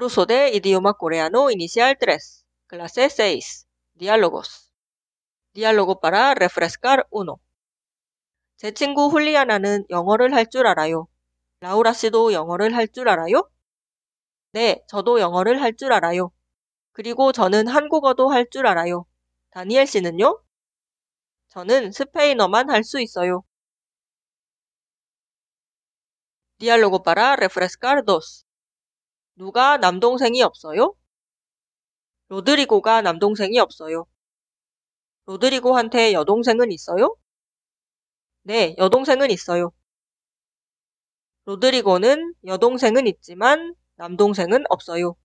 Curso de idioma coreano inicial 3. Clase 6. Diálogos. Diálogo para refrescar 1. 제 친구 훌리아나는 영어를 할 줄 알아요. 라우라 씨도 영어를 할 줄 알아요? 네, 저도 영어를 할 줄 알아요. 그리고 저는 한국어도 할 줄 알아요. 다니엘 씨는요? 저는 스페인어만 할 수 있어요. Diálogo para refrescar 2. 누가 남동생이 없어요? 로드리고가 남동생이 없어요. 로드리고한테 여동생은 있어요? 네, 여동생은 있어요. 로드리고는 여동생은 있지만 남동생은 없어요.